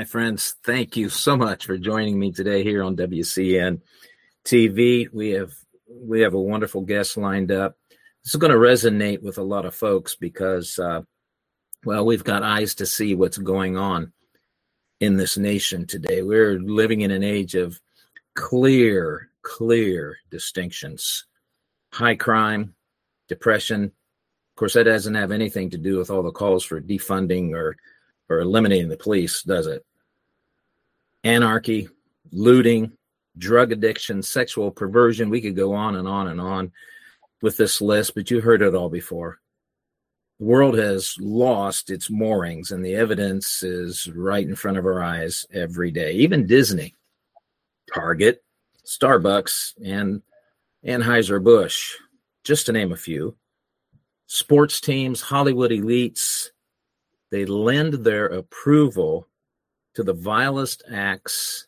Hi, friends. Thank you so much for joining me today here on WCN TV. We have we have a wonderful guest lined up. This is going to resonate with a lot of folks because, uh, well, we've got eyes to see what's going on in this nation today. We're living in an age of clear, clear distinctions: high crime, depression. Of course, that doesn't have anything to do with all the calls for defunding or or eliminating the police, does it? Anarchy, looting, drug addiction, sexual perversion. We could go on and on and on with this list, but you heard it all before. The world has lost its moorings, and the evidence is right in front of our eyes every day. Even Disney, Target, Starbucks, and Anheuser-Busch, just to name a few. Sports teams, Hollywood elites, they lend their approval to the vilest acts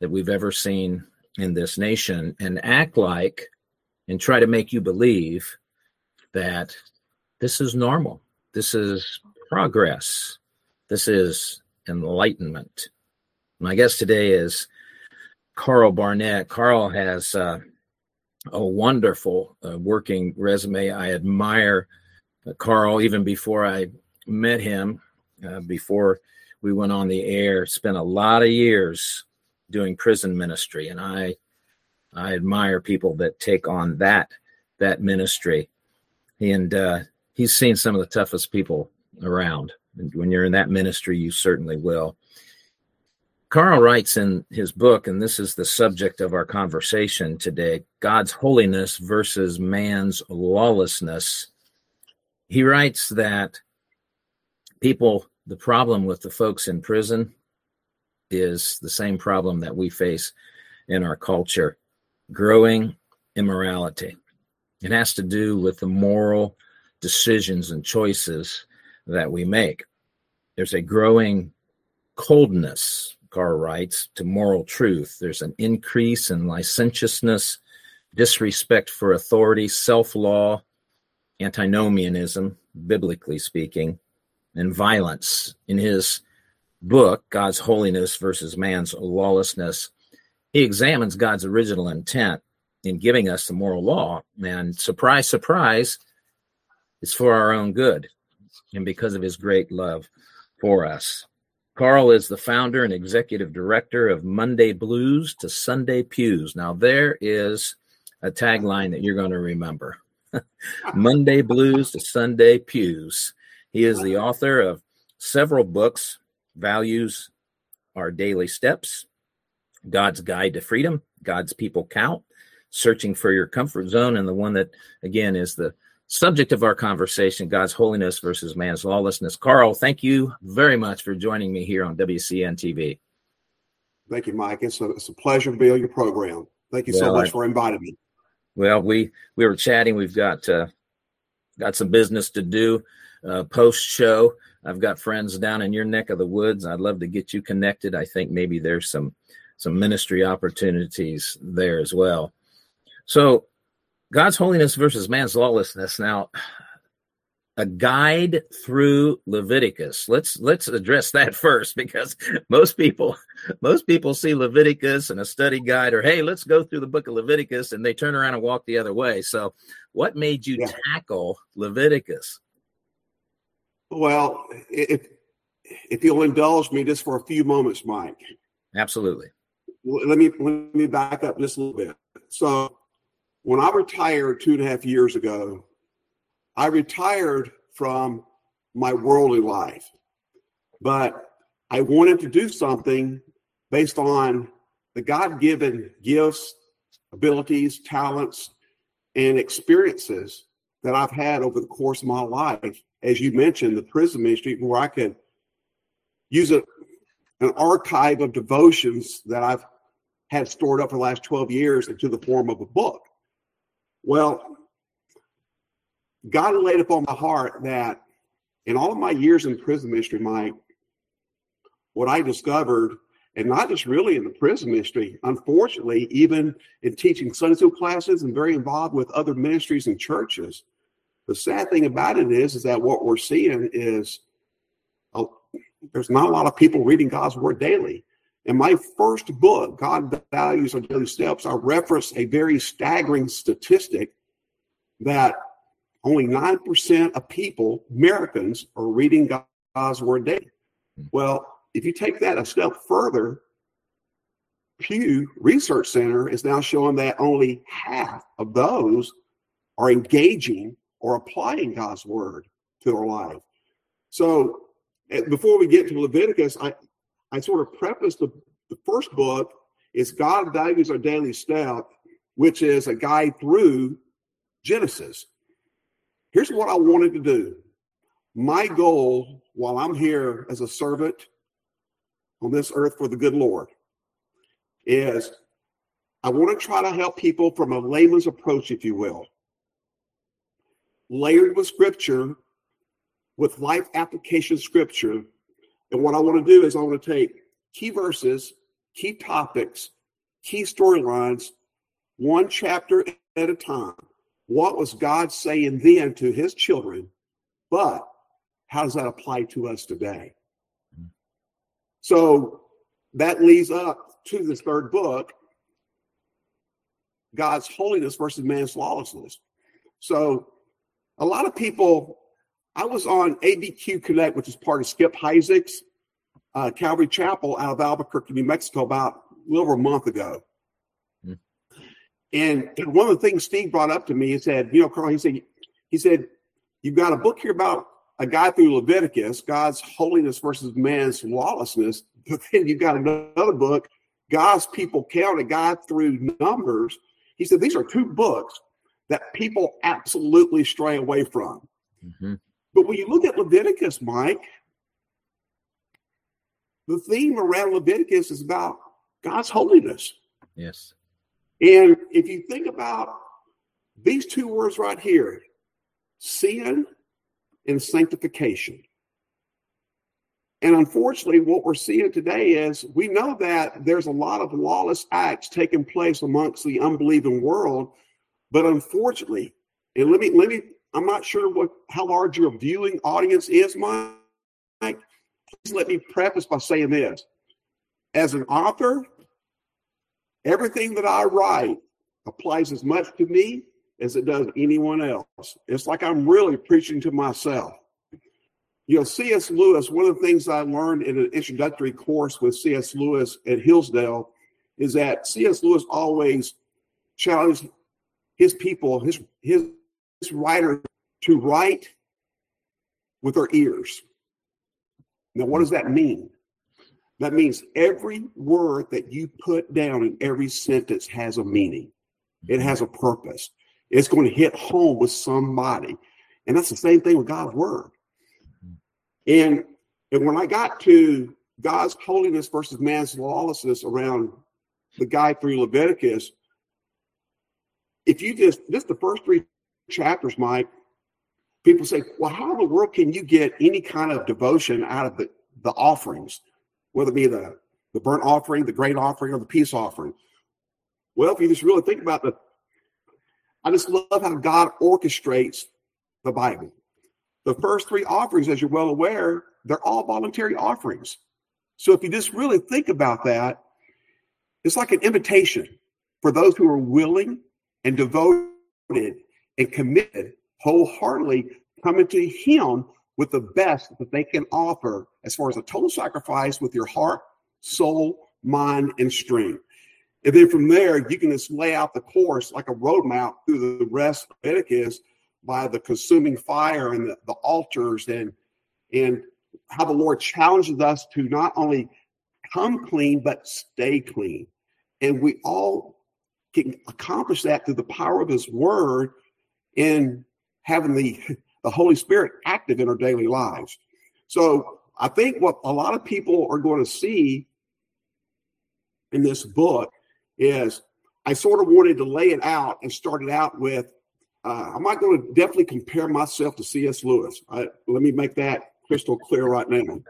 that we've ever seen in this nation and act like and try to make you believe that this is normal. This is progress. This is enlightenment. My guest today is Carl Barrett. Carl has uh, a wonderful uh, working resume. I admire uh, Carl even before I met him, uh, before we went on the air, spent a lot of years doing prison ministry, and I I admire people that take on that that ministry. And uh, he's seen some of the toughest people around. And when you're in that ministry, you certainly will. Carl writes in his book, and this is the subject of our conversation today God's holiness versus man's lawlessness. He writes that people the problem with the folks in prison is the same problem that we face in our culture growing immorality. It has to do with the moral decisions and choices that we make. There's a growing coldness, Carl writes, to moral truth. There's an increase in licentiousness, disrespect for authority, self law, antinomianism, biblically speaking and violence. In his book, God's Holiness versus Man's Lawlessness, he examines God's original intent in giving us the moral law. And surprise, surprise, it's for our own good and because of his great love for us. Carl is the founder and executive director of Monday Blues to Sunday Pews. Now, there is a tagline that you're going to remember Monday Blues to Sunday Pews. He is the author of several books Values Our Daily Steps, God's Guide to Freedom, God's People Count, Searching for Your Comfort Zone, and the one that, again, is the subject of our conversation God's holiness versus man's lawlessness. Carl, thank you very much for joining me here on WCN TV. Thank you, Mike. It's a, it's a pleasure to be on your program. Thank you well, so much I, for inviting me. Well, we we were chatting. We've got uh, got some business to do uh, post show. I've got friends down in your neck of the woods. I'd love to get you connected. I think maybe there's some some ministry opportunities there as well. So, God's holiness versus man's lawlessness. Now, a guide through Leviticus. Let's let's address that first because most people most people see Leviticus and a study guide or hey, let's go through the book of Leviticus and they turn around and walk the other way. So, what made you yeah. tackle Leviticus? Well, if if you'll indulge me just for a few moments, Mike. Absolutely. Let me let me back up just a little bit. So, when I retired two and a half years ago, I retired from my worldly life, but I wanted to do something based on the God given gifts, abilities, talents, and experiences that I've had over the course of my life. As you mentioned, the prison ministry, where I could use a, an archive of devotions that I've had stored up for the last 12 years into the form of a book. Well, God laid upon my heart that in all of my years in prison ministry, Mike, what I discovered, and not just really in the prison ministry, unfortunately, even in teaching Sunday school classes and very involved with other ministries and churches, the sad thing about it is, is that what we're seeing is a, there's not a lot of people reading God's word daily. In my first book, God Values Our Daily Steps, I reference a very staggering statistic that only 9% of people, Americans, are reading God's word daily. Hmm. Well, if you take that a step further, Pew Research Center is now showing that only half of those are engaging or applying God's word to their life. So before we get to Leviticus, I, I sort of preface the, the first book is God Values Our Daily Step, which is a guide through Genesis. Here's what I wanted to do. My goal while I'm here as a servant on this earth for the good Lord is I want to try to help people from a layman's approach, if you will, layered with scripture, with life application scripture. And what I want to do is I want to take key verses, key topics, key storylines, one chapter at a time what was God saying then to his children? But how does that apply to us today? So that leads up to this third book God's holiness versus man's lawlessness. So a lot of people, I was on ABQ Connect, which is part of Skip Heitzig's uh, Calvary Chapel out of Albuquerque, New Mexico, about a little over a month ago. And one of the things Steve brought up to me, he said, you know, Carl, he said, he said, you've got a book here about a guy through Leviticus, God's holiness versus man's lawlessness. But then you've got another book, God's people count, a guy through numbers. He said, these are two books that people absolutely stray away from. Mm-hmm. But when you look at Leviticus, Mike, the theme around Leviticus is about God's holiness. Yes. And if you think about these two words right here, sin and sanctification. And unfortunately, what we're seeing today is we know that there's a lot of lawless acts taking place amongst the unbelieving world. But unfortunately, and let me let me I'm not sure what how large your viewing audience is, Mike. Please let me preface by saying this. As an author, Everything that I write applies as much to me as it does anyone else. It's like I'm really preaching to myself. You know, C.S. Lewis, one of the things I learned in an introductory course with C.S. Lewis at Hillsdale is that C.S. Lewis always challenged his people, his, his, his writers, to write with their ears. Now, what does that mean? That means every word that you put down in every sentence has a meaning. It has a purpose. It's going to hit home with somebody. And that's the same thing with God's word. And, and when I got to God's holiness versus man's lawlessness around the guy through Leviticus, if you just, just the first three chapters, Mike, people say, well, how in the world can you get any kind of devotion out of the, the offerings? whether it be the, the burnt offering, the grain offering, or the peace offering. Well, if you just really think about the I just love how God orchestrates the Bible. The first three offerings, as you're well aware, they're all voluntary offerings. So if you just really think about that, it's like an invitation for those who are willing and devoted and committed wholeheartedly coming to Him with the best that they can offer as far as a total sacrifice with your heart, soul, mind, and strength. And then from there, you can just lay out the course like a roadmap through the rest of Leviticus by the consuming fire and the, the altars and and how the Lord challenges us to not only come clean but stay clean. And we all can accomplish that through the power of His Word and having the the Holy Spirit active in our daily lives. So I think what a lot of people are going to see in this book is I sort of wanted to lay it out and start it out with uh, I'm not going to definitely compare myself to C.S. Lewis. I, let me make that crystal clear right now.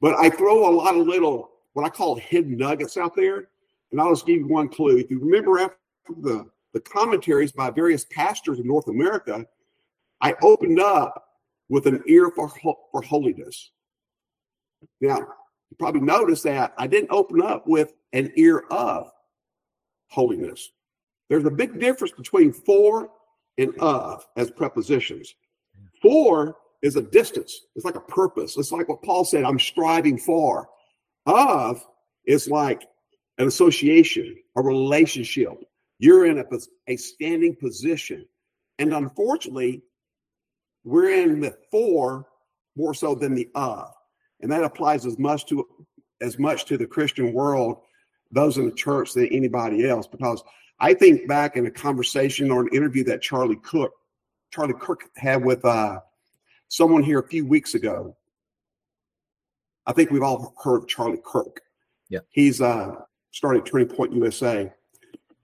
But I throw a lot of little, what I call hidden nuggets out there. And I'll just give you one clue. If you remember after the, the commentaries by various pastors in North America, I opened up with an ear for, for holiness. Now, you probably noticed that I didn't open up with an ear of holiness. There's a big difference between for and of as prepositions. For is a distance, it's like a purpose. It's like what Paul said I'm striving for. Of is like an association, a relationship. You're in a, a standing position. And unfortunately, we're in the for more so than the of. And that applies as much to as much to the Christian world, those in the church than anybody else. Because I think back in a conversation or an interview that Charlie Cook, Charlie Kirk had with uh, someone here a few weeks ago. I think we've all heard of Charlie Kirk. Yeah. He's uh, started Turning Point USA.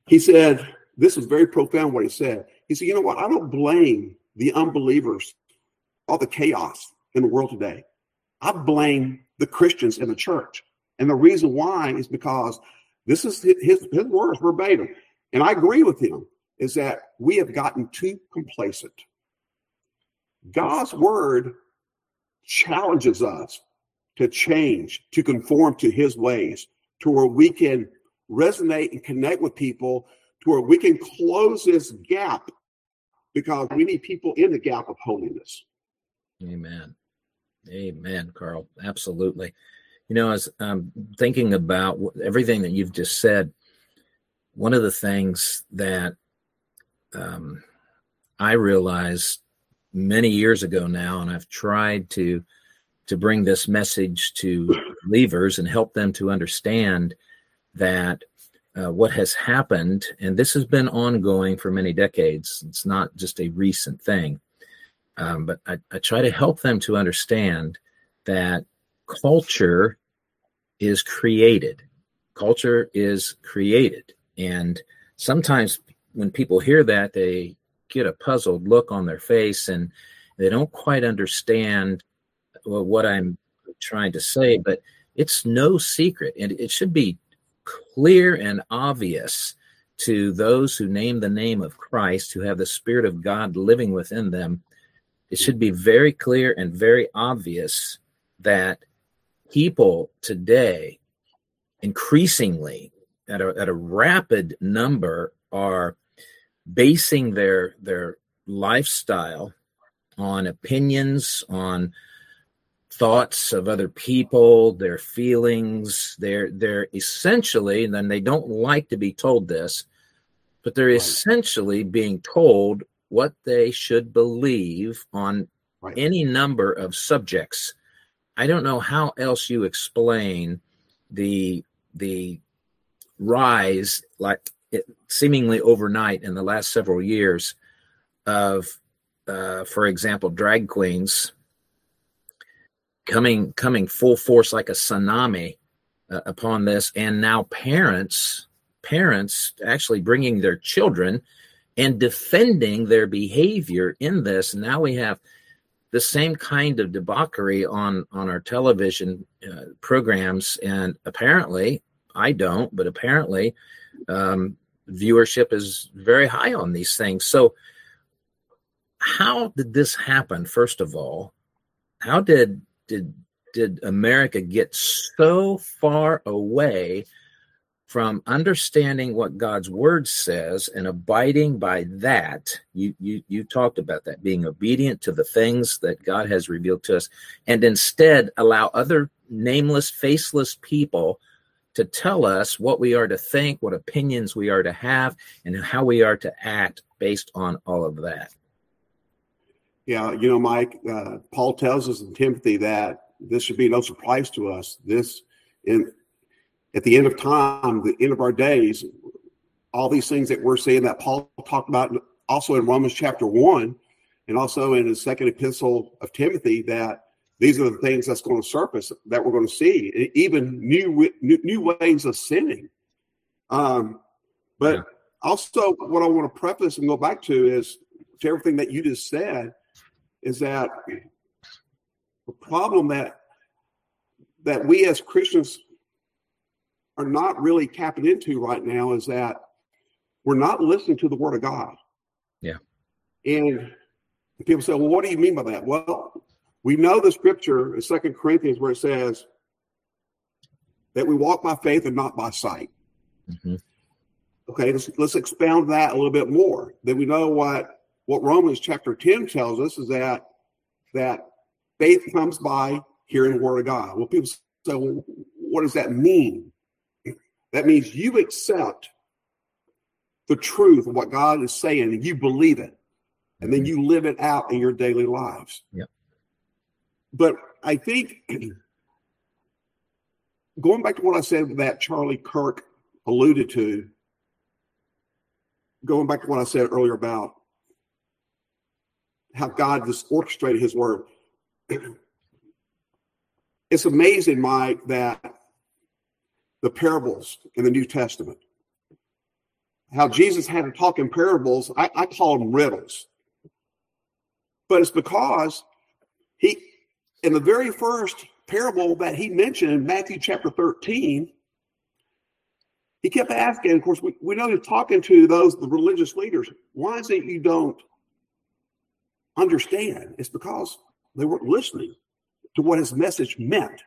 He said, this was very profound what he said. He said, you know what? I don't blame the unbelievers, all the chaos in the world today. I blame the Christians in the church. And the reason why is because this is his, his words verbatim. And I agree with him is that we have gotten too complacent. God's word challenges us to change, to conform to his ways, to where we can resonate and connect with people, to where we can close this gap because we need people in the gap of holiness. Amen. Amen, Carl. Absolutely. You know, as I'm thinking about everything that you've just said, one of the things that um, I realized many years ago now, and I've tried to to bring this message to believers and help them to understand that uh, what has happened, and this has been ongoing for many decades. It's not just a recent thing, um, but I, I try to help them to understand that culture is created. Culture is created, and sometimes when people hear that, they get a puzzled look on their face and they don't quite understand well, what I'm trying to say. But it's no secret, and it should be clear and obvious to those who name the name of Christ, who have the Spirit of God living within them. It should be very clear and very obvious that people today, increasingly at a, at a rapid number, are basing their their lifestyle on opinions, on thoughts of other people, their feelings. They're they're essentially, and then they don't like to be told this, but they're right. essentially being told what they should believe on right. any number of subjects. I don't know how else you explain the the rise, like it, seemingly overnight in the last several years, of, uh, for example, drag queens coming coming full force like a tsunami uh, upon this and now parents parents actually bringing their children and defending their behavior in this now we have the same kind of debauchery on on our television uh, programs and apparently i don't but apparently um, viewership is very high on these things. So, how did this happen? First of all, how did did did America get so far away from understanding what God's word says and abiding by that? You you you talked about that being obedient to the things that God has revealed to us, and instead allow other nameless, faceless people to tell us what we are to think, what opinions we are to have, and how we are to act based on all of that. Yeah, you know, Mike, uh, Paul tells us in Timothy that this should be no surprise to us. This, in at the end of time, the end of our days, all these things that we're seeing that Paul talked about also in Romans chapter one, and also in his second epistle of Timothy, that these are the things that's going to surface that we're going to see, even new new, new ways of sinning. Um, but yeah. also, what I want to preface and go back to is to everything that you just said is that the problem that that we as Christians are not really tapping into right now is that we're not listening to the Word of God. Yeah, and people say, "Well, what do you mean by that?" Well, we know the scripture in Second Corinthians where it says that we walk by faith and not by sight. Mm-hmm. Okay, let's, let's expound that a little bit more. Then we know what what Romans chapter 10 tells us is that that faith comes by hearing the word of God. Well, people say, well, what does that mean? That means you accept the truth of what God is saying and you believe it. And then mm-hmm. you live it out in your daily lives. Yep. But I think going back to what I said that Charlie Kirk alluded to, going back to what I said earlier about how God just orchestrated his word. It's amazing, Mike, that the parables in the New Testament, how Jesus had to talk in parables, I, I call them riddles. But it's because he in the very first parable that he mentioned in Matthew chapter 13, he kept asking, of course, we, we know he's talking to those, the religious leaders, why is it you don't understand? It's because they weren't listening to what his message meant.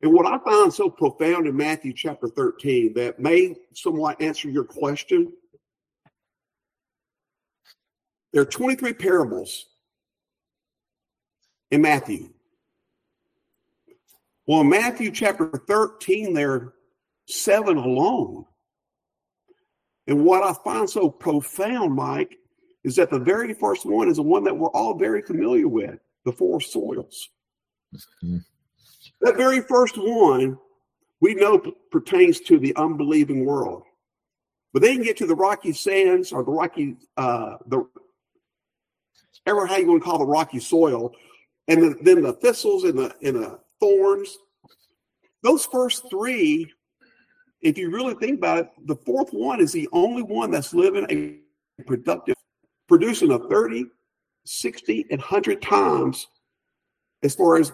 And what I find so profound in Matthew chapter 13 that may somewhat answer your question, there are 23 parables in Matthew. Well, in Matthew chapter 13, there are seven alone. And what I find so profound, Mike, is that the very first one is the one that we're all very familiar with the four soils. That very first one we know pertains to the unbelieving world. But then you get to the rocky sands or the rocky, uh, the ever how you want to call the rocky soil, and the, then the thistles and the and the thorns. Those first three, if you really think about it, the fourth one is the only one that's living a productive, producing a 30, 60, and 100 times as far as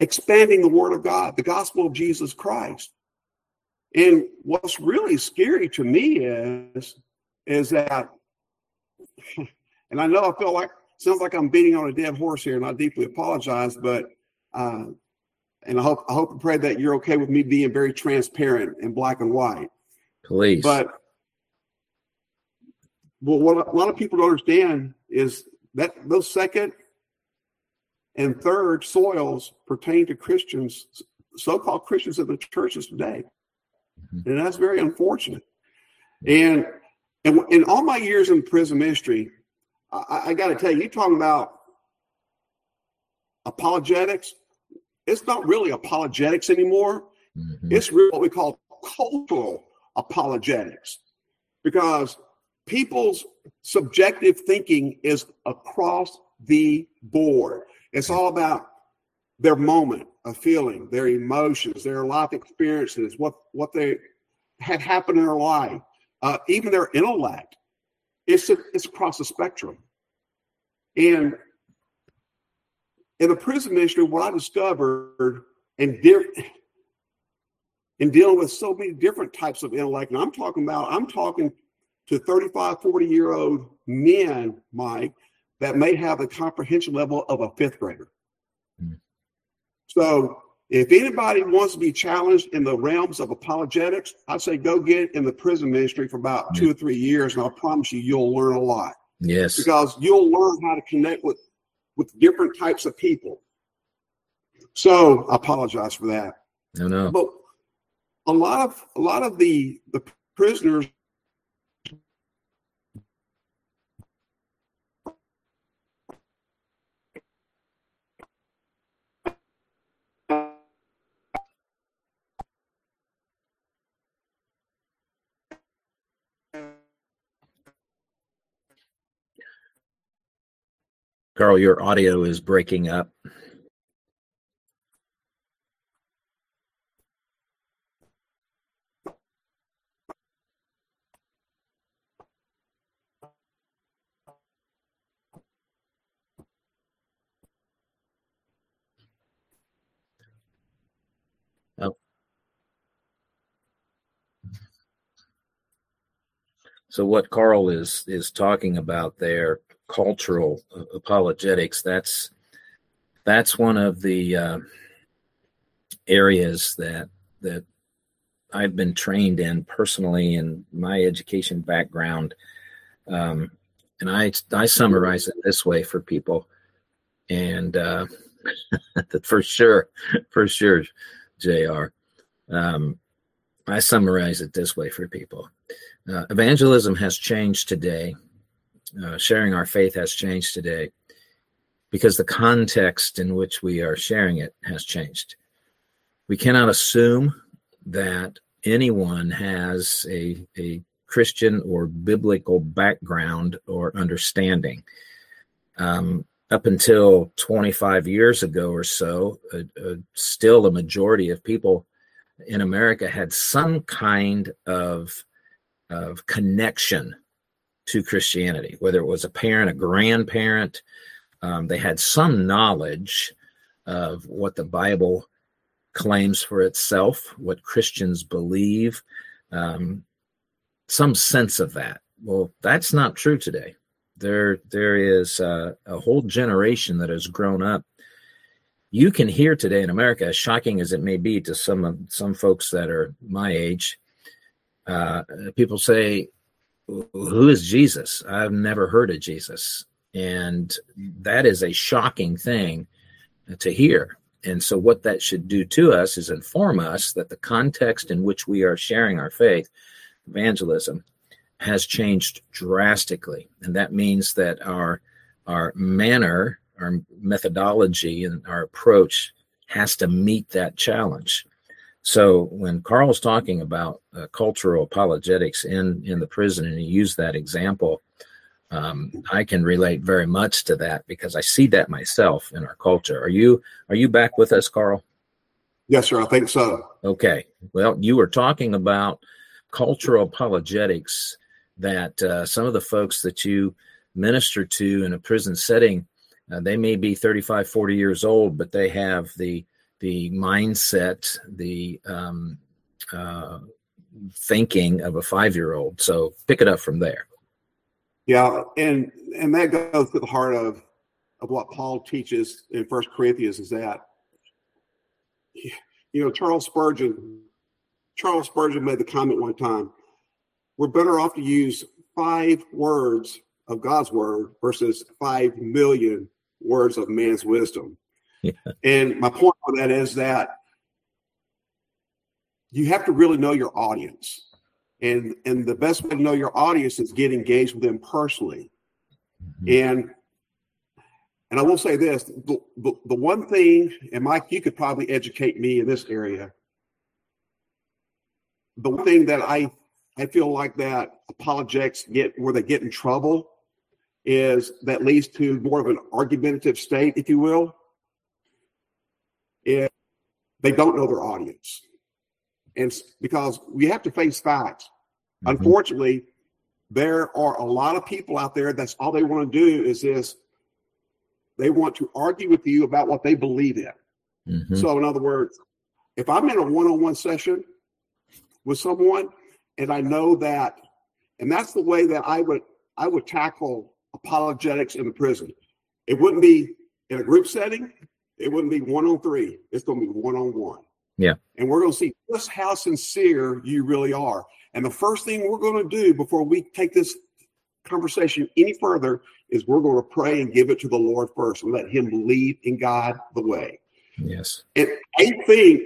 expanding the word of God, the gospel of Jesus Christ. And what's really scary to me is, is that, and I know I feel like sounds like I'm beating on a dead horse here, and I deeply apologize. But uh, and I hope I hope and pray that you're okay with me being very transparent in black and white. Please. But well, what a lot of people don't understand is that those second and third soils pertain to Christians, so-called Christians of the churches today, mm-hmm. and that's very unfortunate. And and in all my years in prison ministry, I, I got to tell you, you're talking about apologetics. It's not really apologetics anymore. Mm-hmm. It's really what we call cultural apologetics because people's subjective thinking is across the board. It's all about their moment of feeling, their emotions, their life experiences, what what they had happened in their life, uh, even their intellect. It's a, it's across the spectrum. And in the prison ministry, what I discovered, and in dealing with so many different types of intellect. And I'm talking about, I'm talking to 35, 40 year old men, Mike, that may have the comprehension level of a fifth grader. Mm. So if anybody wants to be challenged in the realms of apologetics, I'd say go get in the prison ministry for about two or three years, and I promise you, you'll learn a lot. Yes, because you'll learn how to connect with with different types of people. So I apologize for that. No, no. But a lot of a lot of the the prisoners Carl, your audio is breaking up. Oh. So what Carl is is talking about there cultural uh, apologetics. That's that's one of the uh, areas that that I've been trained in personally in my education background. Um, and I I summarize it this way for people, and uh, for sure, for sure, Jr. Um, I summarize it this way for people. Uh, evangelism has changed today uh, sharing our faith has changed today because the context in which we are sharing it has changed. We cannot assume that anyone has a, a Christian or biblical background or understanding. Um, up until 25 years ago or so, still a majority of people in America had some kind of, of connection to Christianity, whether it was a parent, a grandparent. Um, they had some knowledge of what the Bible claims for itself, what Christians believe, um, some sense of that. Well, that's not true today. There, there is uh, a whole generation that has grown up. You can hear today in America, as shocking as it may be to some of some folks that are my age, uh, people say, who is Jesus? I've never heard of Jesus. And that is a shocking thing to hear. And so, what that should do to us is inform us that the context in which we are sharing our faith, evangelism, has changed drastically. And that means that our, our manner, our methodology, and our approach has to meet that challenge. So when Carl's talking about uh, cultural apologetics in in the prison, and he used that example, um, I can relate very much to that because I see that myself in our culture. Are you are you back with us, Carl? Yes, sir. I think so. Okay. Well, you were talking about cultural apologetics that uh, some of the folks that you minister to in a prison setting, uh, they may be 35, 40 years old, but they have the the mindset, the um, uh, thinking of a five year old. So pick it up from there. Yeah, and and that goes to the heart of of what Paul teaches in First Corinthians is that you know Charles Spurgeon Charles Spurgeon made the comment one time we're better off to use five words of God's word versus five million words of man's wisdom. Yeah. And my point on that is that you have to really know your audience. And and the best way to know your audience is get engaged with them personally. Mm-hmm. And and I will say this the, the, the one thing, and Mike, you could probably educate me in this area. The one thing that I I feel like that apologetics get where they get in trouble is that leads to more of an argumentative state, if you will they don't know their audience. And because we have to face facts. Mm-hmm. Unfortunately, there are a lot of people out there that's all they want to do is this they want to argue with you about what they believe in. Mm-hmm. So, in other words, if I'm in a one on one session with someone, and I know that, and that's the way that I would I would tackle apologetics in the prison. It wouldn't be in a group setting. It wouldn't be one on three. It's going to be one on one. Yeah. And we're going to see just how sincere you really are. And the first thing we're going to do before we take this conversation any further is we're going to pray and give it to the Lord first and let Him lead and guide the way. Yes. And I think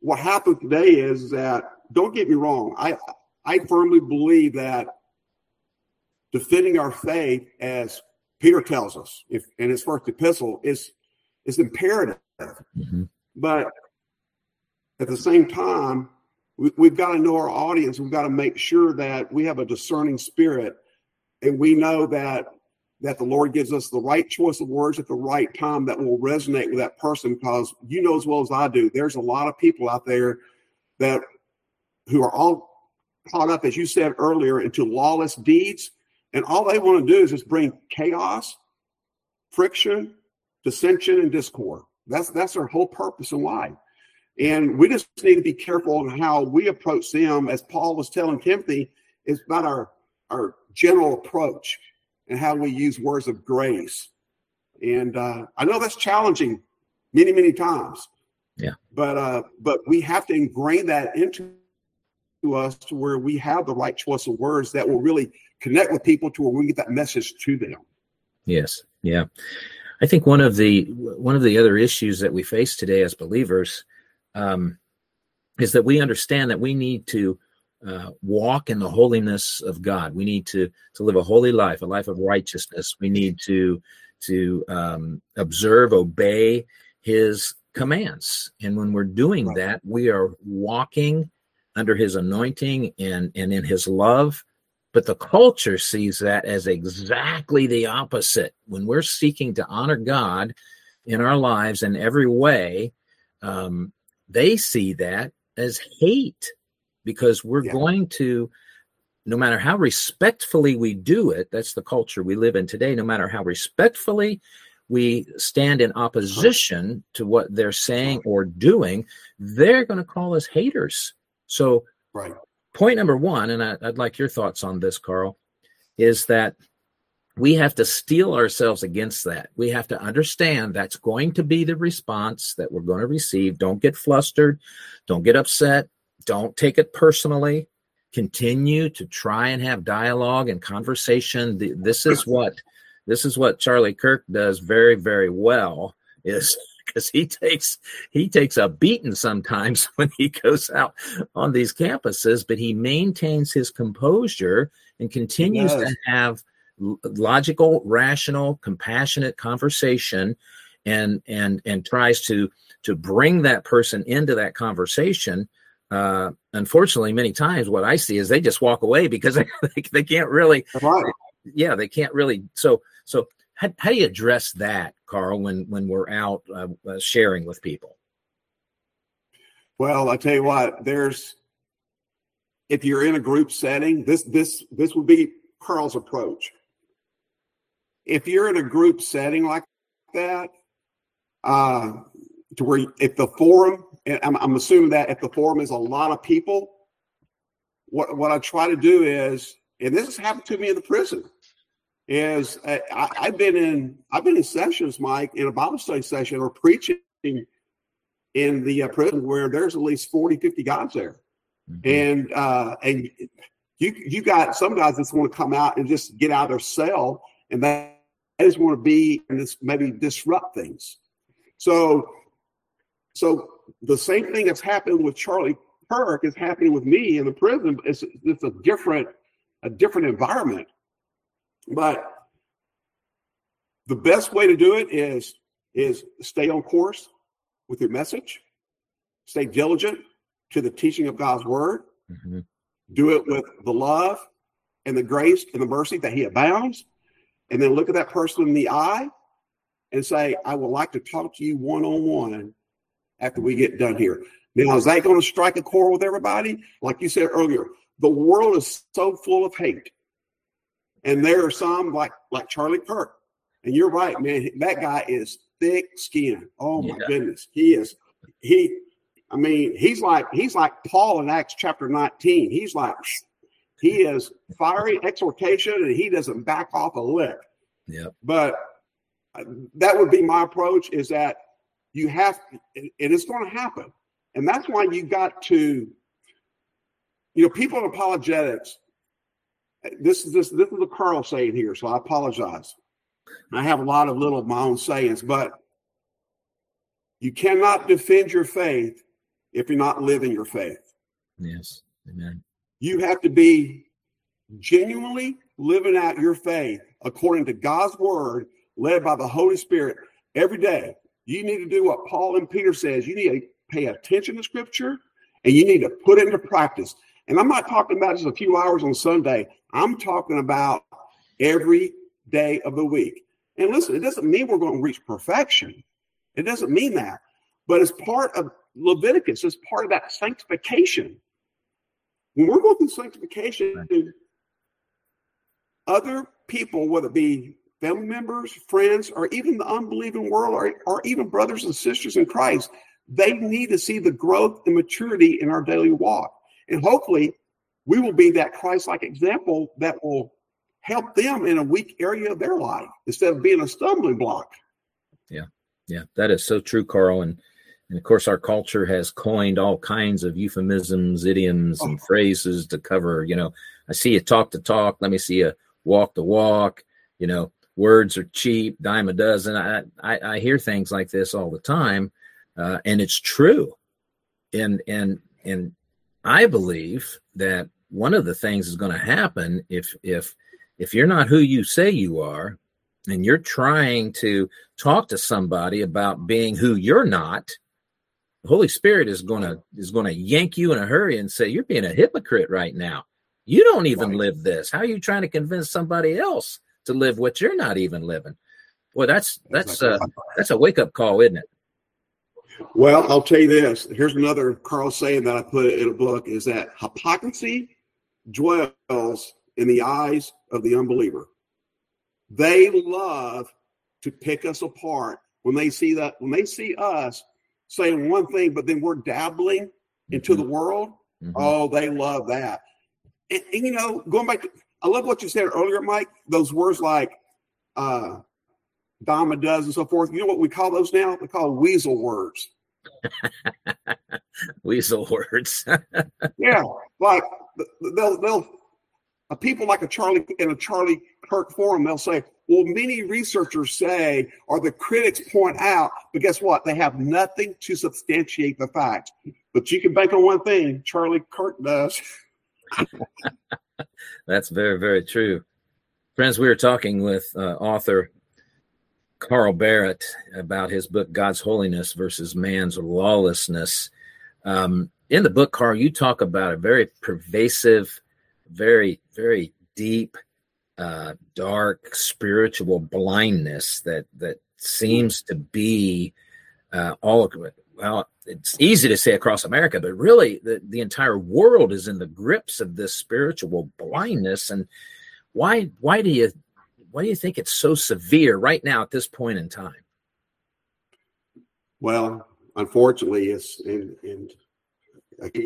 what happened today is that don't get me wrong. I I firmly believe that defending our faith, as Peter tells us if, in his first epistle, is is imperative. Mm-hmm. But at the same time, we, we've got to know our audience. We've got to make sure that we have a discerning spirit, and we know that that the Lord gives us the right choice of words at the right time that will resonate with that person. Because you know as well as I do, there's a lot of people out there that who are all caught up, as you said earlier, into lawless deeds, and all they want to do is just bring chaos, friction, dissension, and discord. That's that's our whole purpose in life. And we just need to be careful on how we approach them. As Paul was telling Timothy, it's about our, our general approach and how we use words of grace. And uh, I know that's challenging many, many times. Yeah. But uh, but we have to ingrain that into us to where we have the right choice of words that will really connect with people to where we get that message to them. Yes. Yeah. I think one of the one of the other issues that we face today as believers um, is that we understand that we need to uh, walk in the holiness of God. We need to to live a holy life, a life of righteousness. We need to to um, observe, obey His commands, and when we're doing right. that, we are walking under His anointing and and in His love. But the culture sees that as exactly the opposite. When we're seeking to honor God in our lives in every way, um, they see that as hate because we're yeah. going to no matter how respectfully we do it that's the culture we live in today no matter how respectfully we stand in opposition to what they're saying or doing they're going to call us haters so right point number one and I, i'd like your thoughts on this carl is that we have to steel ourselves against that. We have to understand that's going to be the response that we're going to receive. Don't get flustered. Don't get upset. Don't take it personally. Continue to try and have dialogue and conversation. This is what this is what Charlie Kirk does very, very well. Is because he takes he takes a beating sometimes when he goes out on these campuses, but he maintains his composure and continues to have logical, rational, compassionate conversation and and and tries to to bring that person into that conversation. Uh unfortunately many times what i see is they just walk away because they, they can't really yeah they can't really so so how, how do you address that carl when when we're out uh, uh, sharing with people? Well i tell you what there's if you're in a group setting this this this would be carl's approach. If you're in a group setting like that, uh, to where if the forum, I'm, I'm assuming that if the forum is a lot of people, what what I try to do is, and this has happened to me in the prison, is uh, I, have been in I've been in sessions, Mike, in a Bible study session or preaching in the uh, prison where there's at least 40, 50 guys there, mm-hmm. and uh, and you you got some guys that want to come out and just get out of their cell and they, I just want to be and this maybe disrupt things. So, so the same thing that's happened with Charlie Kirk is happening with me in the prison. It's it's a different a different environment, but the best way to do it is is stay on course with your message, stay diligent to the teaching of God's word, mm-hmm. do it with the love and the grace and the mercy that He abounds and then look at that person in the eye and say, I would like to talk to you one on one after we get done here. Now, is that going to strike a chord with everybody? Like you said earlier, the world is so full of hate. And there are some like like Charlie Kirk. And you're right, man. That guy is thick skinned. Oh my yeah. goodness. He is he I mean, he's like he's like Paul in Acts chapter 19. He's like he is fiery exhortation and he doesn't back off a lick. Yeah. But uh, that would be my approach is that you have and it is going to happen. And that's why you got to you know, people in apologetics this is this this is a Carl saying here, so I apologize. I have a lot of little of my own sayings, but you cannot defend your faith if you're not living your faith. Yes. Amen. You have to be genuinely living out your faith according to God's word, led by the Holy Spirit every day. You need to do what Paul and Peter says. You need to pay attention to scripture and you need to put it into practice. And I'm not talking about just a few hours on Sunday. I'm talking about every day of the week. And listen, it doesn't mean we're going to reach perfection. It doesn't mean that. But as part of Leviticus, as part of that sanctification, when we're going through sanctification, other people, whether it be family members, friends, or even the unbelieving world, or, or even brothers and sisters in Christ, they need to see the growth and maturity in our daily walk. And hopefully, we will be that Christ like example that will help them in a weak area of their life instead of being a stumbling block. Yeah. Yeah. That is so true, Carl. And, and of course, our culture has coined all kinds of euphemisms, idioms, and oh. phrases to cover, you know, I see you talk to talk. Let me see you walk the walk. You know, words are cheap, dime a dozen. I, I, I hear things like this all the time. Uh, and it's true. And, and, and I believe that one of the things is going to happen if if if you're not who you say you are and you're trying to talk to somebody about being who you're not the holy spirit is going to is going to yank you in a hurry and say you're being a hypocrite right now. You don't even right. live this. How are you trying to convince somebody else to live what you're not even living? Well that's that's uh that's a wake up call isn't it well i'll tell you this here's another carl saying that i put in a book is that hypocrisy dwells in the eyes of the unbeliever. They love to pick us apart when they see that, when they see us saying one thing, but then we're dabbling into mm-hmm. the world. Mm-hmm. Oh, they love that. And, and, you know, going back to, I love what you said earlier, Mike, those words like uh, dime a dozen and so forth. You know what we call those now? We call weasel words. weasel words. yeah, like they'll they'll uh, people like a Charlie in a Charlie Kirk forum, they'll say, "Well, many researchers say, or the critics point out, but guess what? They have nothing to substantiate the facts. But you can bank on one thing: Charlie Kirk does." That's very very true, friends. We were talking with uh, author Carl Barrett about his book God's Holiness versus Man's Lawlessness. Um, in the book, Carl, you talk about a very pervasive, very, very deep, uh, dark spiritual blindness that that seems to be uh, all well. It's easy to say across America, but really, the, the entire world is in the grips of this spiritual blindness. And why why do you why do you think it's so severe right now at this point in time? Well, unfortunately, it's and and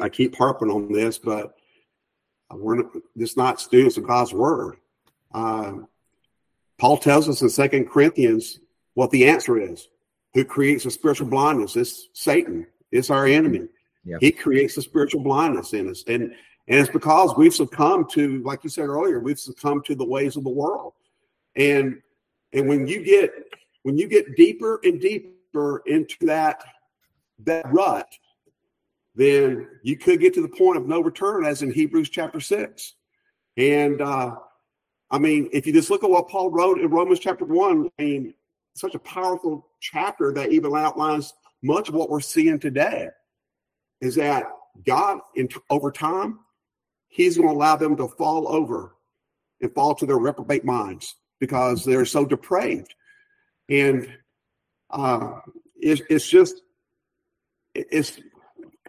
I, keep harping on this, but we're just not students of God's word. Uh, Paul tells us in Second Corinthians what the answer is. Who creates a spiritual blindness? It's Satan. It's our enemy. Yep. He creates a spiritual blindness in us, and and it's because we've succumbed to, like you said earlier, we've succumbed to the ways of the world. And and when you get when you get deeper and deeper into that that rut, then you could get to the point of no return, as in Hebrews chapter six. And uh, I mean, if you just look at what Paul wrote in Romans chapter one, I mean, such a powerful chapter that even outlines much of what we're seeing today is that God, in over time, He's going to allow them to fall over and fall to their reprobate minds because they're so depraved. And uh, it, it's just, it's,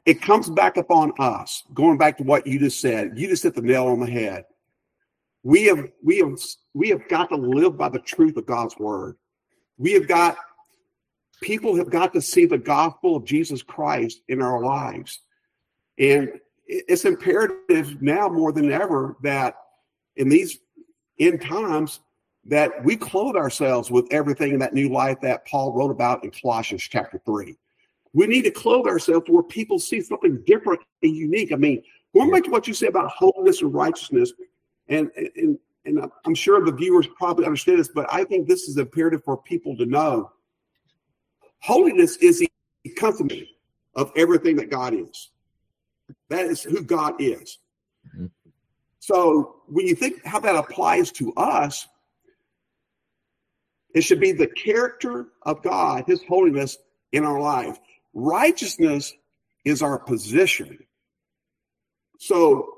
it comes back upon us. Going back to what you just said, you just hit the nail on the head. We have, we have, we have got to live by the truth of God's word. We have got people have got to see the gospel of Jesus Christ in our lives. And it's imperative now more than ever that in these end times that we clothe ourselves with everything in that new life that Paul wrote about in Colossians chapter 3. We need to clothe ourselves where people see something different and unique. I mean, going back to what you said about holiness and righteousness, and, and, and I'm sure the viewers probably understand this, but I think this is imperative for people to know. Holiness is the accompaniment of everything that God is. That is who God is. Mm-hmm. So when you think how that applies to us, it should be the character of God, His holiness in our life. Righteousness is our position. So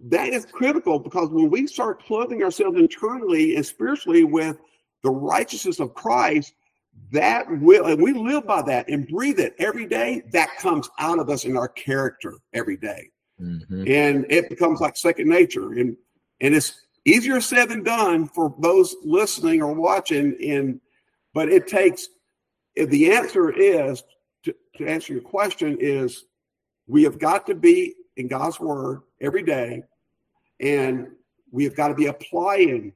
that is critical because when we start clothing ourselves internally and spiritually with the righteousness of Christ, that will, and we live by that and breathe it every day, that comes out of us in our character every day. Mm-hmm. And it becomes like second nature. And and it's easier said than done for those listening or watching. And but it takes the answer is to, to answer your question is we have got to be in God's word every day, and we have got to be applying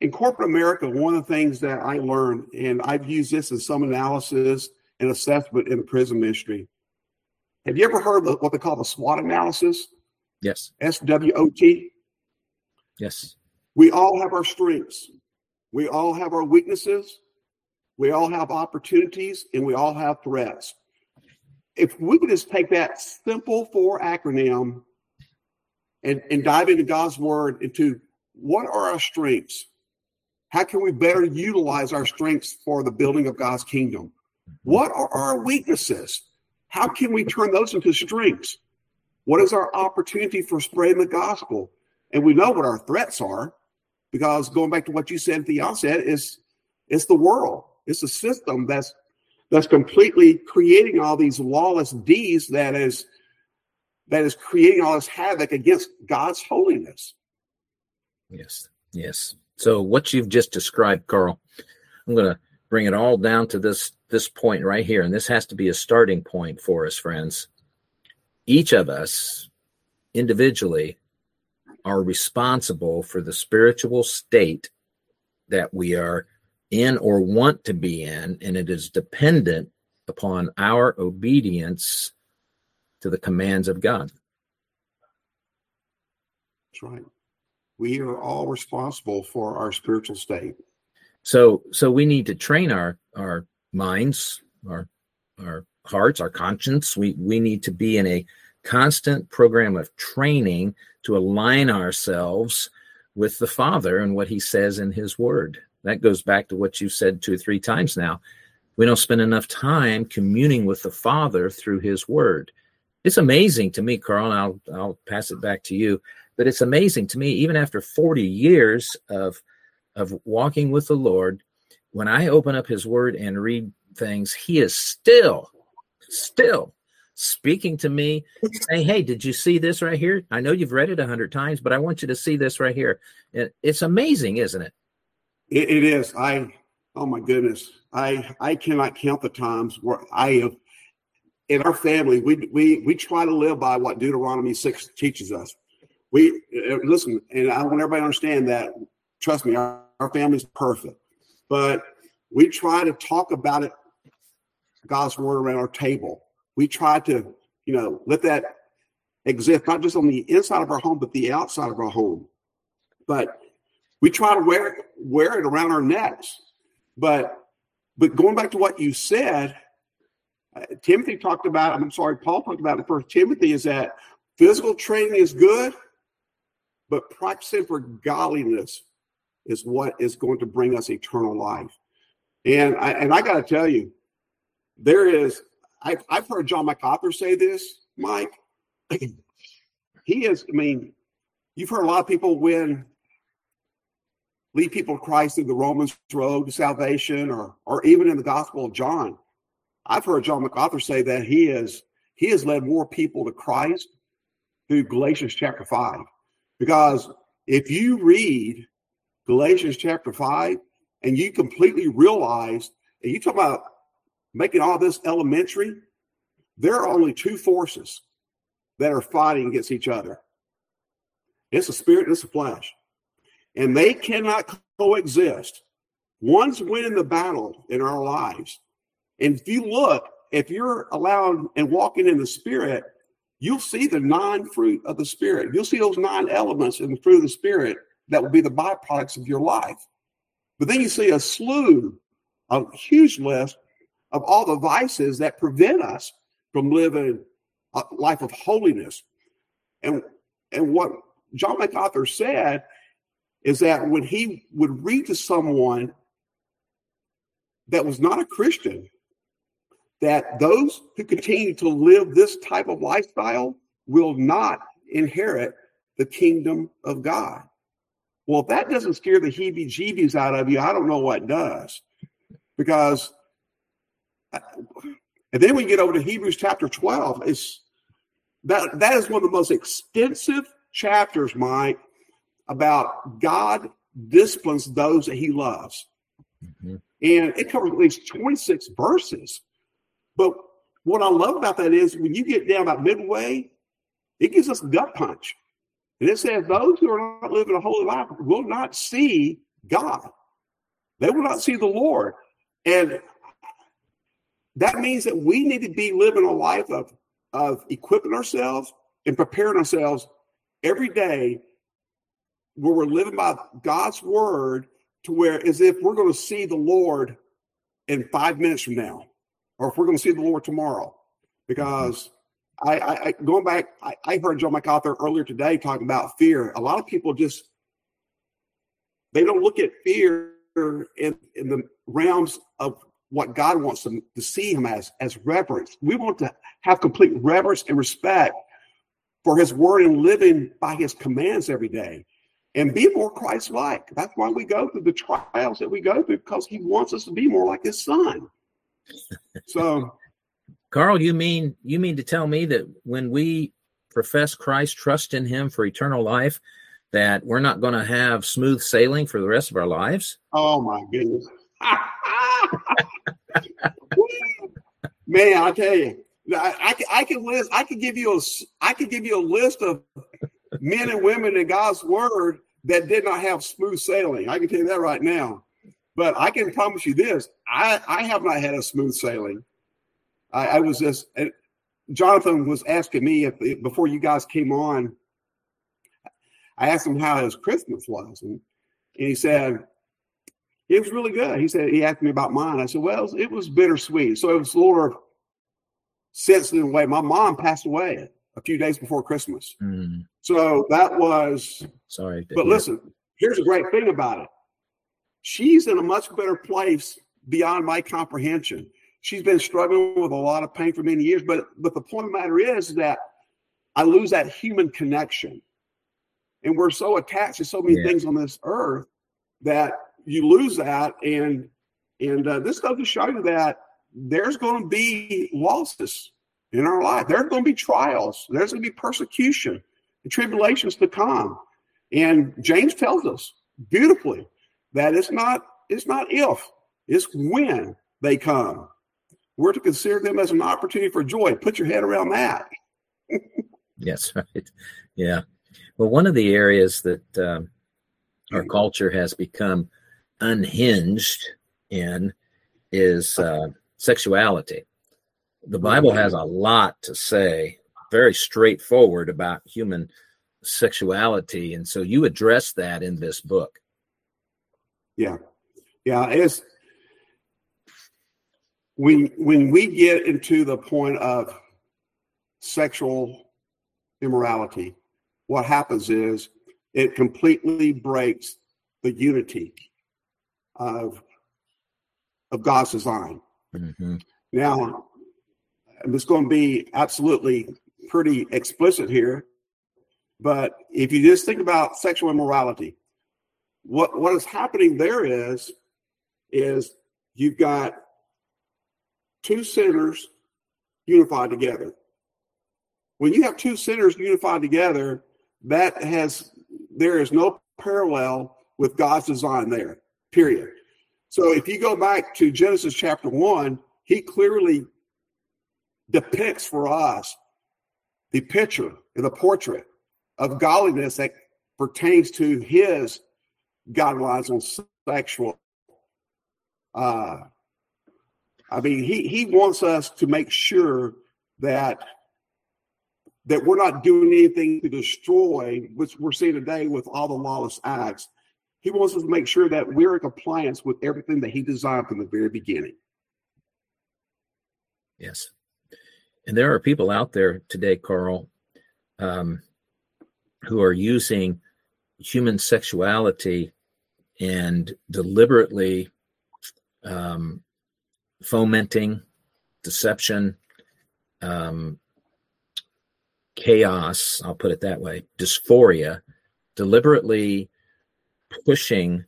in corporate America, one of the things that I learned, and I've used this in some analysis and assessment in the prison ministry. Have you ever heard of what they call the SWOT analysis? Yes. S W O T? Yes. We all have our strengths. We all have our weaknesses. We all have opportunities and we all have threats. If we could just take that simple four acronym and, and dive into God's word into what are our strengths? How can we better utilize our strengths for the building of God's kingdom? What are our weaknesses? How can we turn those into strengths? What is our opportunity for spreading the gospel? And we know what our threats are because going back to what you said at the outset is it's the world. It's a system that's that's completely creating all these lawless deeds that is that is creating all this havoc against God's holiness. Yes. Yes. So what you've just described, Carl, I'm going to bring it all down to this this point right here, and this has to be a starting point for us, friends. Each of us individually are responsible for the spiritual state that we are in or want to be in, and it is dependent upon our obedience to the commands of God. That's right we are all responsible for our spiritual state. So so we need to train our our minds, our our hearts, our conscience. We we need to be in a constant program of training to align ourselves with the Father and what he says in his word. That goes back to what you've said two or three times now. We don't spend enough time communing with the Father through his word. It's amazing to me, Carl, and I'll I'll pass it back to you but it's amazing to me, even after 40 years of of walking with the Lord, when I open up his word and read things, he is still, still speaking to me, saying, Hey, did you see this right here? I know you've read it a hundred times, but I want you to see this right here. It's amazing, isn't it? it? It is. I oh my goodness. I I cannot count the times where I have in our family, we we we try to live by what Deuteronomy six teaches us we uh, listen, and I want everybody to understand that. Trust me, our, our family's perfect, but we try to talk about it, God's word around our table. We try to, you know, let that exist not just on the inside of our home, but the outside of our home. But we try to wear wear it around our necks. But but going back to what you said, uh, Timothy talked about. I'm sorry, Paul talked about in First Timothy is that physical training is good, but practicing for godliness is what is going to bring us eternal life. And I, and I got to tell you, there is, I've, I've heard John MacArthur say this, Mike. he is, I mean, you've heard a lot of people when lead people to Christ through the Romans road to salvation or, or even in the Gospel of John. I've heard John MacArthur say that he is, he has led more people to Christ through Galatians chapter 5. Because if you read Galatians chapter 5, and you completely realize, and you talk about making all this elementary, there are only two forces that are fighting against each other. It's a spirit and it's a flesh. And they cannot coexist. One's winning the battle in our lives. And if you look, if you're allowed and walking in the spirit, you'll see the nine fruit of the spirit. You'll see those nine elements in the fruit of the spirit that will be the byproducts of your life. But then you see a slew, a huge list of all the vices that prevent us from living a life of holiness. And and what John MacArthur said is that when he would read to someone that was not a Christian, that those who continue to live this type of lifestyle will not inherit the kingdom of God. Well, if that doesn't scare the heebie jeebies out of you, I don't know what does. Because, and then we get over to Hebrews chapter 12. It's that, that is one of the most extensive chapters, Mike, about God disciplines those that he loves. Mm-hmm. And it covers at least 26 verses. But what I love about that is when you get down about midway, it gives us a gut punch. And it says, Those who are not living a holy life will not see God. They will not see the Lord. And that means that we need to be living a life of, of equipping ourselves and preparing ourselves every day where we're living by God's word to where as if we're going to see the Lord in five minutes from now, or if we're going to see the Lord tomorrow. Because I, I, I going back, I, I heard John MacArthur earlier today talking about fear. A lot of people just they don't look at fear in, in the realms of what God wants them to see him as, as reverence. We want to have complete reverence and respect for his word and living by his commands every day and be more Christ like. That's why we go through the trials that we go through because he wants us to be more like his son. So, Carl, you mean you mean to tell me that when we profess Christ, trust in him for eternal life, that we're not going to have smooth sailing for the rest of our lives? Oh my goodness. Man, I tell you, I, I, I can list. I could give you a. I could give you a list of men and women in God's word that did not have smooth sailing. I can tell you that right now. But I can promise you this: I I have not had a smooth sailing. I, I was just. Jonathan was asking me if before you guys came on. I asked him how his Christmas was, and, and he said it was really good. He said he asked me about mine. I said, well, it was bittersweet. So it was sort of sensitive way. My mom passed away a few days before Christmas. Mm. So that was sorry. But listen, here's a great thing about it. She's in a much better place beyond my comprehension. She's been struggling with a lot of pain for many years, but but the point of the matter is that I lose that human connection. And we're so attached to so many yeah. things on this earth that you lose that. And and uh, this goes to show you that there's going to be losses in our life. There's going to be trials. There's going to be persecution and tribulations to come. And James tells us beautifully that it's not it's not if, it's when they come. We're to consider them as an opportunity for joy. Put your head around that. yes, right. Yeah. Well, one of the areas that um, our culture has become unhinged in is uh, sexuality. The Bible has a lot to say, very straightforward about human sexuality. And so you address that in this book. Yeah. Yeah. It's when when we get into the point of sexual immorality, what happens is it completely breaks the unity of of God's design. Mm-hmm. Now, I'm just going to be absolutely pretty explicit here, but if you just think about sexual immorality, what what is happening there is is you've got two sinners unified together. When you have two sinners unified together, that has there is no parallel with God's design there. Period. So if you go back to Genesis chapter one, he clearly depicts for us the picture and the portrait of godliness that pertains to his guidelines on sexual. Uh, I mean, he he wants us to make sure that that we're not doing anything to destroy, which we're seeing today with all the lawless acts. He wants us to make sure that we're in compliance with everything that he designed from the very beginning. Yes. And there are people out there today, Carl, um, who are using human sexuality and deliberately um, fomenting deception, um, chaos, I'll put it that way, dysphoria, deliberately pushing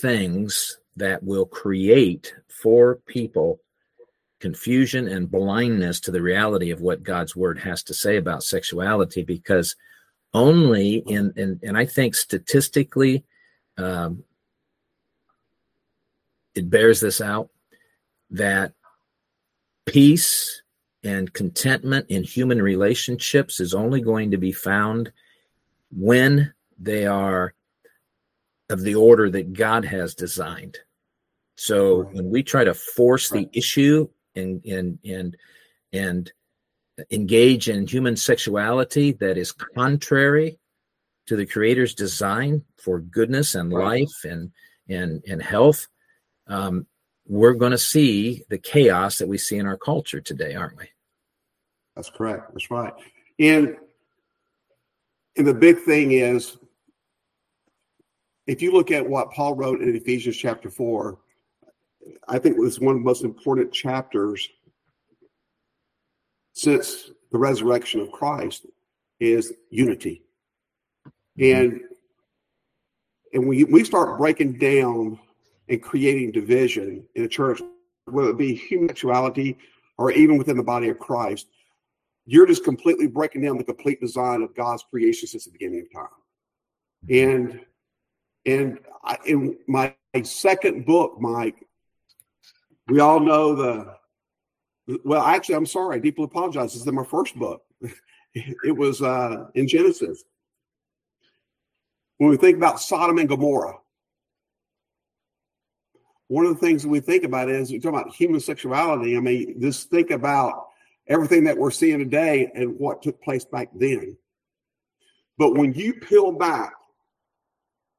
things that will create for people confusion and blindness to the reality of what God's word has to say about sexuality because only in, and I think statistically um, it bears this out that peace and contentment in human relationships is only going to be found when they are of the order that God has designed. So when we try to force the issue and and and and engage in human sexuality that is contrary to the creator's design for goodness and life and and and health um, we're going to see the chaos that we see in our culture today aren't we? That's correct. That's right. And and the big thing is if you look at what paul wrote in ephesians chapter 4 I think it was one of the most important chapters since the resurrection of Christ is unity. And and we we start breaking down and creating division in a church, whether it be human sexuality or even within the body of Christ, you're just completely breaking down the complete design of God's creation since the beginning of time. And and I, in my second book, Mike, we all know the. Well, actually, I'm sorry. I deeply apologize. This is my first book. it was uh, in Genesis. When we think about Sodom and Gomorrah, one of the things that we think about is we talk about human sexuality. I mean, just think about everything that we're seeing today and what took place back then. But when you peel back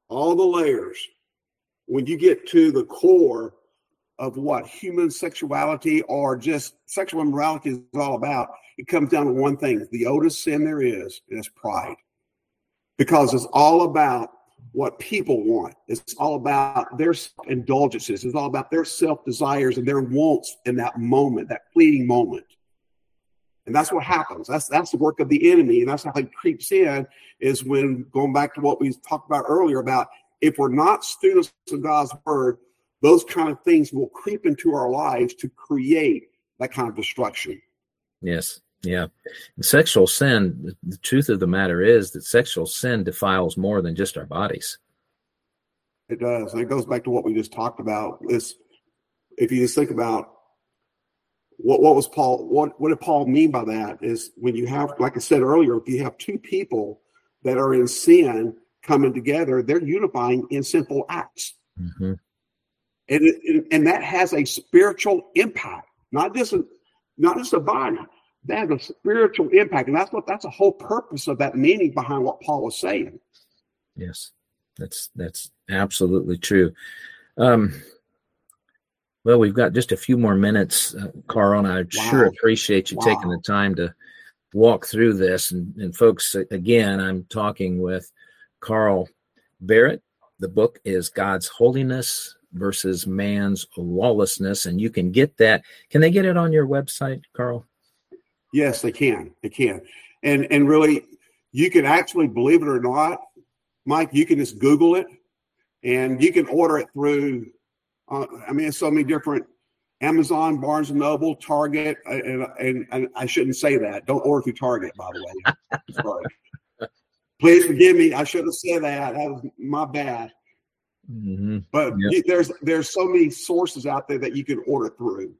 all the layers, when you get to the core of what human sexuality or just sexual immorality is all about, it comes down to one thing. The oldest sin there is is pride. Because it's all about what people want. It's all about their indulgences. It's all about their self desires and their wants in that moment, that fleeting moment. And that's what happens. That's that's the work of the enemy, and that's how it creeps in. Is when going back to what we talked about earlier about if we're not students of God's word, those kind of things will creep into our lives to create that kind of destruction. Yes. Yeah. And sexual sin, the truth of the matter is that sexual sin defiles more than just our bodies. It does. And it goes back to what we just talked about. Is if you just think about what what was Paul what what did Paul mean by that is when you have like I said earlier, if you have two people that are in sin coming together, they're unifying in simple acts. Mm-hmm and it, and that has a spiritual impact, not just a, not just a body. That has a spiritual impact, and that's what that's the whole purpose of that meaning behind what Paul was saying. Yes, that's that's absolutely true. Um, well, we've got just a few more minutes, uh, Carl, and I wow. sure appreciate you wow. taking the time to walk through this. And, and folks, again, I'm talking with Carl Barrett. The book is God's Holiness versus man's lawlessness. And you can get that. Can they get it on your website, Carl? Yes, they can. They can. And and really, you can actually believe it or not, Mike. You can just Google it, and you can order it through. Uh, I mean, so many different Amazon, Barnes and Noble, Target, and, and, and I shouldn't say that. Don't order through Target, by the way. Sorry. Please forgive me. I should have said that. That was my bad. Mm-hmm. But yep. there's there's so many sources out there that you can order through.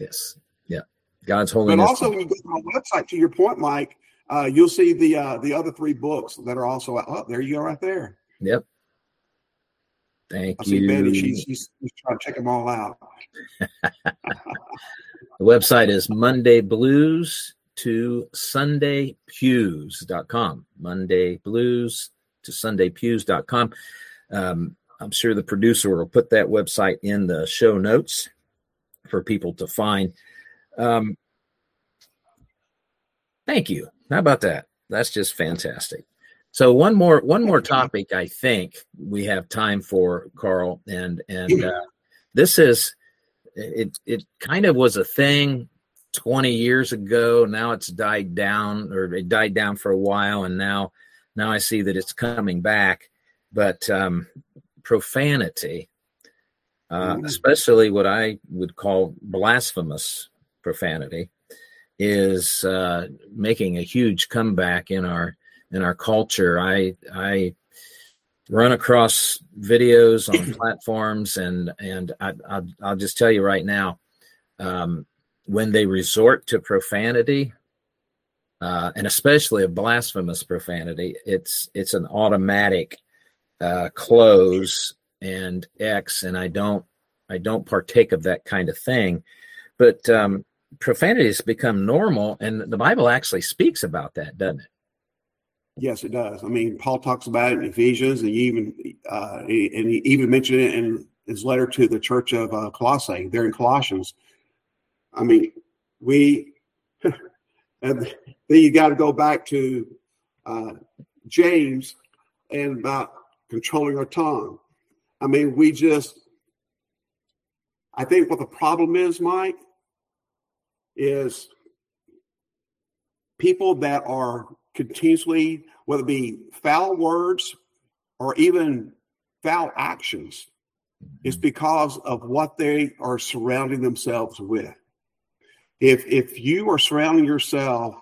Yes. Yeah. God's holiness. But also, when you go to my website, to your point, Mike, uh, you'll see the uh, the other three books that are also out. Oh, there you go, right there. Yep. Thank I you. See Betty, she's, she's, she's trying to check them all out. the website is Monday Blues to SundayPews.com. Monday Blues to SundayPews.com. Um, I'm sure the producer will put that website in the show notes for people to find. Um, thank you. How about that? That's just fantastic. So one more one more topic I think we have time for, Carl, and and uh, this is it. It kind of was a thing 20 years ago. Now it's died down, or it died down for a while, and now now I see that it's coming back. But um, profanity, uh, mm. especially what I would call blasphemous profanity, is uh, making a huge comeback in our in our culture. I I run across videos on platforms, and and I, I'll, I'll just tell you right now, um, when they resort to profanity, uh, and especially a blasphemous profanity, it's it's an automatic uh, close and X, and I don't I don't partake of that kind of thing. But um, profanity has become normal, and the Bible actually speaks about that, doesn't it? Yes, it does. I mean, Paul talks about it in Ephesians, and even uh, and he even mentioned it in his letter to the church of uh, Colossae. There in Colossians. I mean, we and then you got to go back to uh, James and about controlling our tongue. I mean, we just. I think what the problem is, Mike, is people that are continuously, whether it be foul words or even foul actions, mm-hmm. is because of what they are surrounding themselves with. If if you are surrounding yourself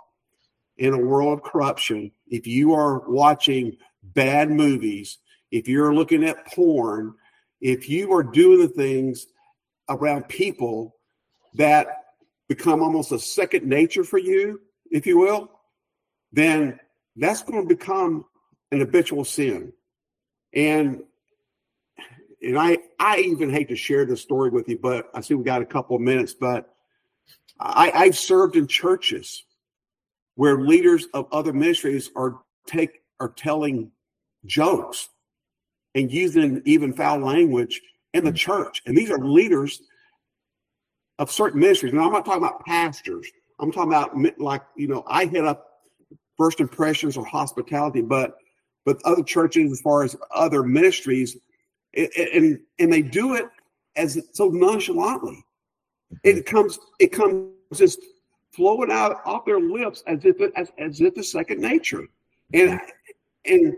in a world of corruption, if you are watching bad movies, if you're looking at porn, if you are doing the things around people that become almost a second nature for you, if you will, then that's going to become an habitual sin. And and I I even hate to share this story with you, but I see we got a couple of minutes. But I, I've served in churches where leaders of other ministries are take are telling jokes and using even foul language in the mm. church. And these are leaders of certain ministries. And I'm not talking about pastors. I'm talking about like, you know, I hit up first impressions or hospitality, but but other churches as far as other ministries, and and they do it as so nonchalantly. It comes it comes just flowing out off their lips as if it, as, as if it's second nature, and and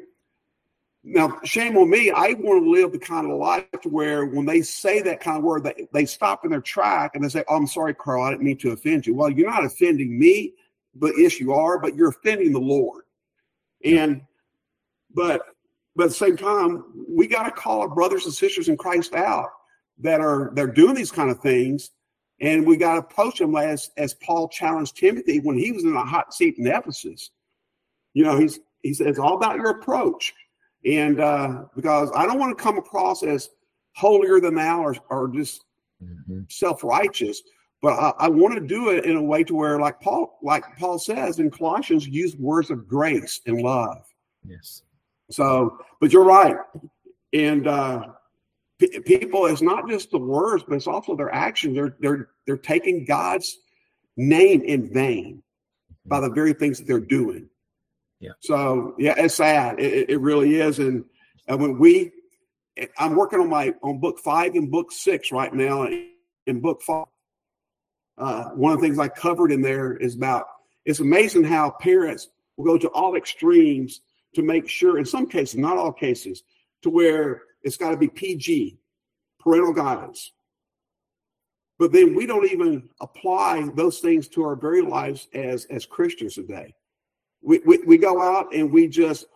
now shame on me. I want to live the kind of life where when they say that kind of word, they, they stop in their track and they say, oh, "I'm sorry, Carl, I didn't mean to offend you." Well, you're not offending me but yes, you are, but you're offending the Lord. And but but at the same time, we got to call our brothers and sisters in Christ out that are they're doing these kind of things, and we got to approach them as as Paul challenged Timothy when he was in a hot seat in Ephesus. You know, he's he says all about your approach, and uh, because I don't want to come across as holier than thou or, or just mm-hmm. self righteous, but I, I want to do it in a way to where, like Paul, like Paul says in Colossians, use words of grace and love. Yes. So, but you're right, and uh, p- people, it's not just the words, but it's also their actions. They're they're they're taking God's name in vain by the very things that they're doing. Yeah. So yeah, it's sad. It, it really is. And, and when we, I'm working on my on book five and book six right now. In book five, uh, one of the things I covered in there is about it's amazing how parents will go to all extremes to make sure, in some cases, not all cases, to where it's got to be PG, parental guidance. But then we don't even apply those things to our very lives as as Christians today. We we, we go out and we just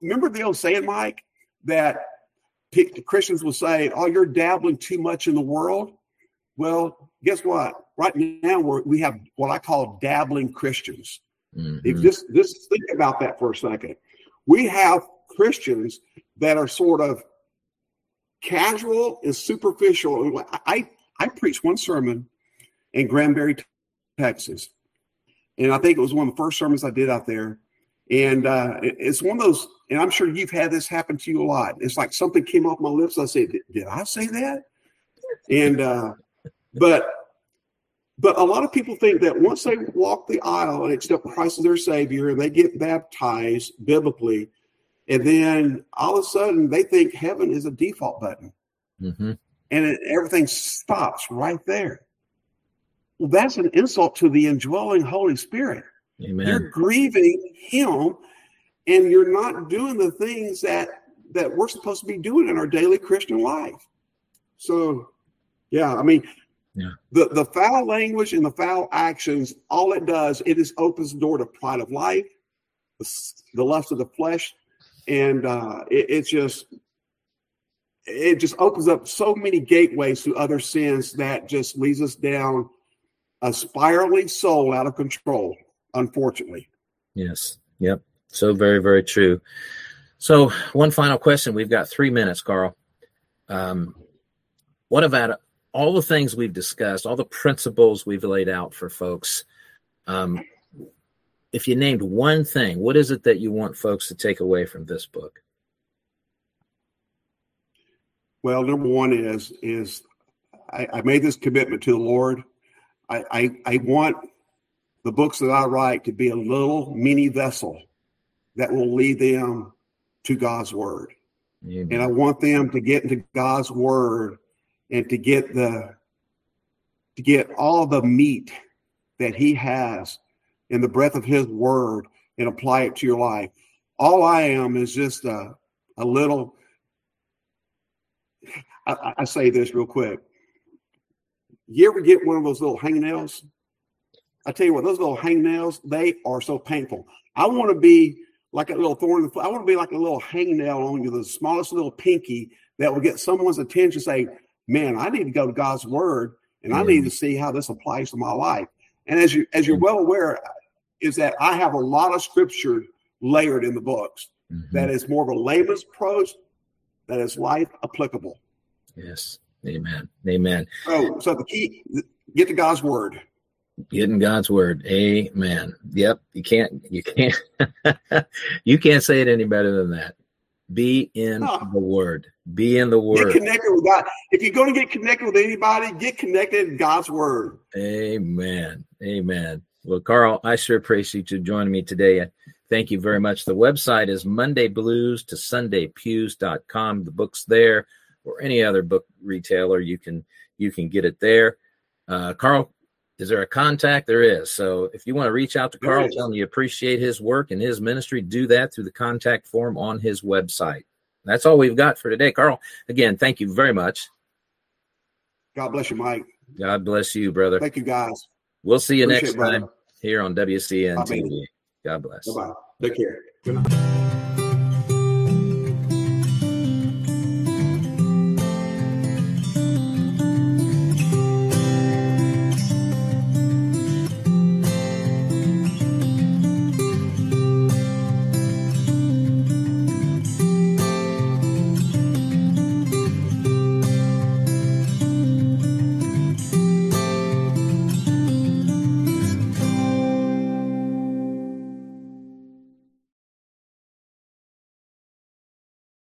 remember the old saying, Mike, that Christians will say, "Oh, you're dabbling too much in the world." Well, guess what? Right now, we're, we have what I call dabbling Christians. Mm-hmm. If just just think about that for a second. We have Christians that are sort of casual and superficial. I I preached one sermon in Granbury, Texas, and I think it was one of the first sermons I did out there. And uh, it's one of those, and I'm sure you've had this happen to you a lot. It's like something came off my lips. I said, "Did I say that?" And uh, but but a lot of people think that once they walk the aisle and accept Christ as their Savior and they get baptized biblically, and then all of a sudden they think heaven is a default button, mm-hmm. and it, everything stops right there. Well, that's an insult to the indwelling Holy Spirit. Amen. You're grieving Him, and you're not doing the things that that we're supposed to be doing in our daily Christian life. So, yeah, I mean, yeah. the the foul language and the foul actions, all it does, it is opens the door to pride of life, the, the lust of the flesh, and uh, it, it just it just opens up so many gateways to other sins that just leads us down a spiraling soul out of control, unfortunately. Yes. Yep. So very, very true. So one final question. We've got three minutes, Carl. Um, what about all the things we've discussed, all the principles we've laid out for folks? Um, if you named one thing, what is it that you want folks to take away from this book? Well, number one is is I, I made this commitment to the Lord. I, I, I want the books that I write to be a little mini vessel that will lead them to God's word. Amen. And I want them to get into God's word and to get the to get all the meat that he has in the breath of his word and apply it to your life. All I am is just a, a little, I, I say this real quick. You ever get one of those little hangnails? I tell you what, those little hangnails, they are so painful. I want to be like a little thorn in the foot. I want to be like a little hangnail on you, the smallest little pinky that will get someone's attention. Say, man, I need to go to God's word and I need to see how this applies to my life. And as you as you're well aware, is that I have a lot of scripture layered in the books mm-hmm. that is more of a layman's prose that is life applicable. Yes. Amen. Amen. So so the key get to God's word. Get in God's word. Amen. Yep. You can't you can't you can't say it any better than that. Be in the word. Be in the word. Get connected with God. If you're going to get connected with anybody, get connected in God's word. Amen. Amen. Well, Carl, I sure appreciate you joining me today. Thank you very much. The website is Monday Blues to SundayPews.com. The book's there, or any other book retailer, you can you can get it there. Uh, Carl, is there a contact? There is. So if you want to reach out to Carl, tell him you appreciate his work and his ministry, do that through the contact form on his website. That's all we've got for today. Carl, again, thank you very much. God bless you, Mike. God bless you, brother. Thank you, guys. We'll see you Appreciate next time here on WCN TV. God bless. Bye bye. Take care. Good night.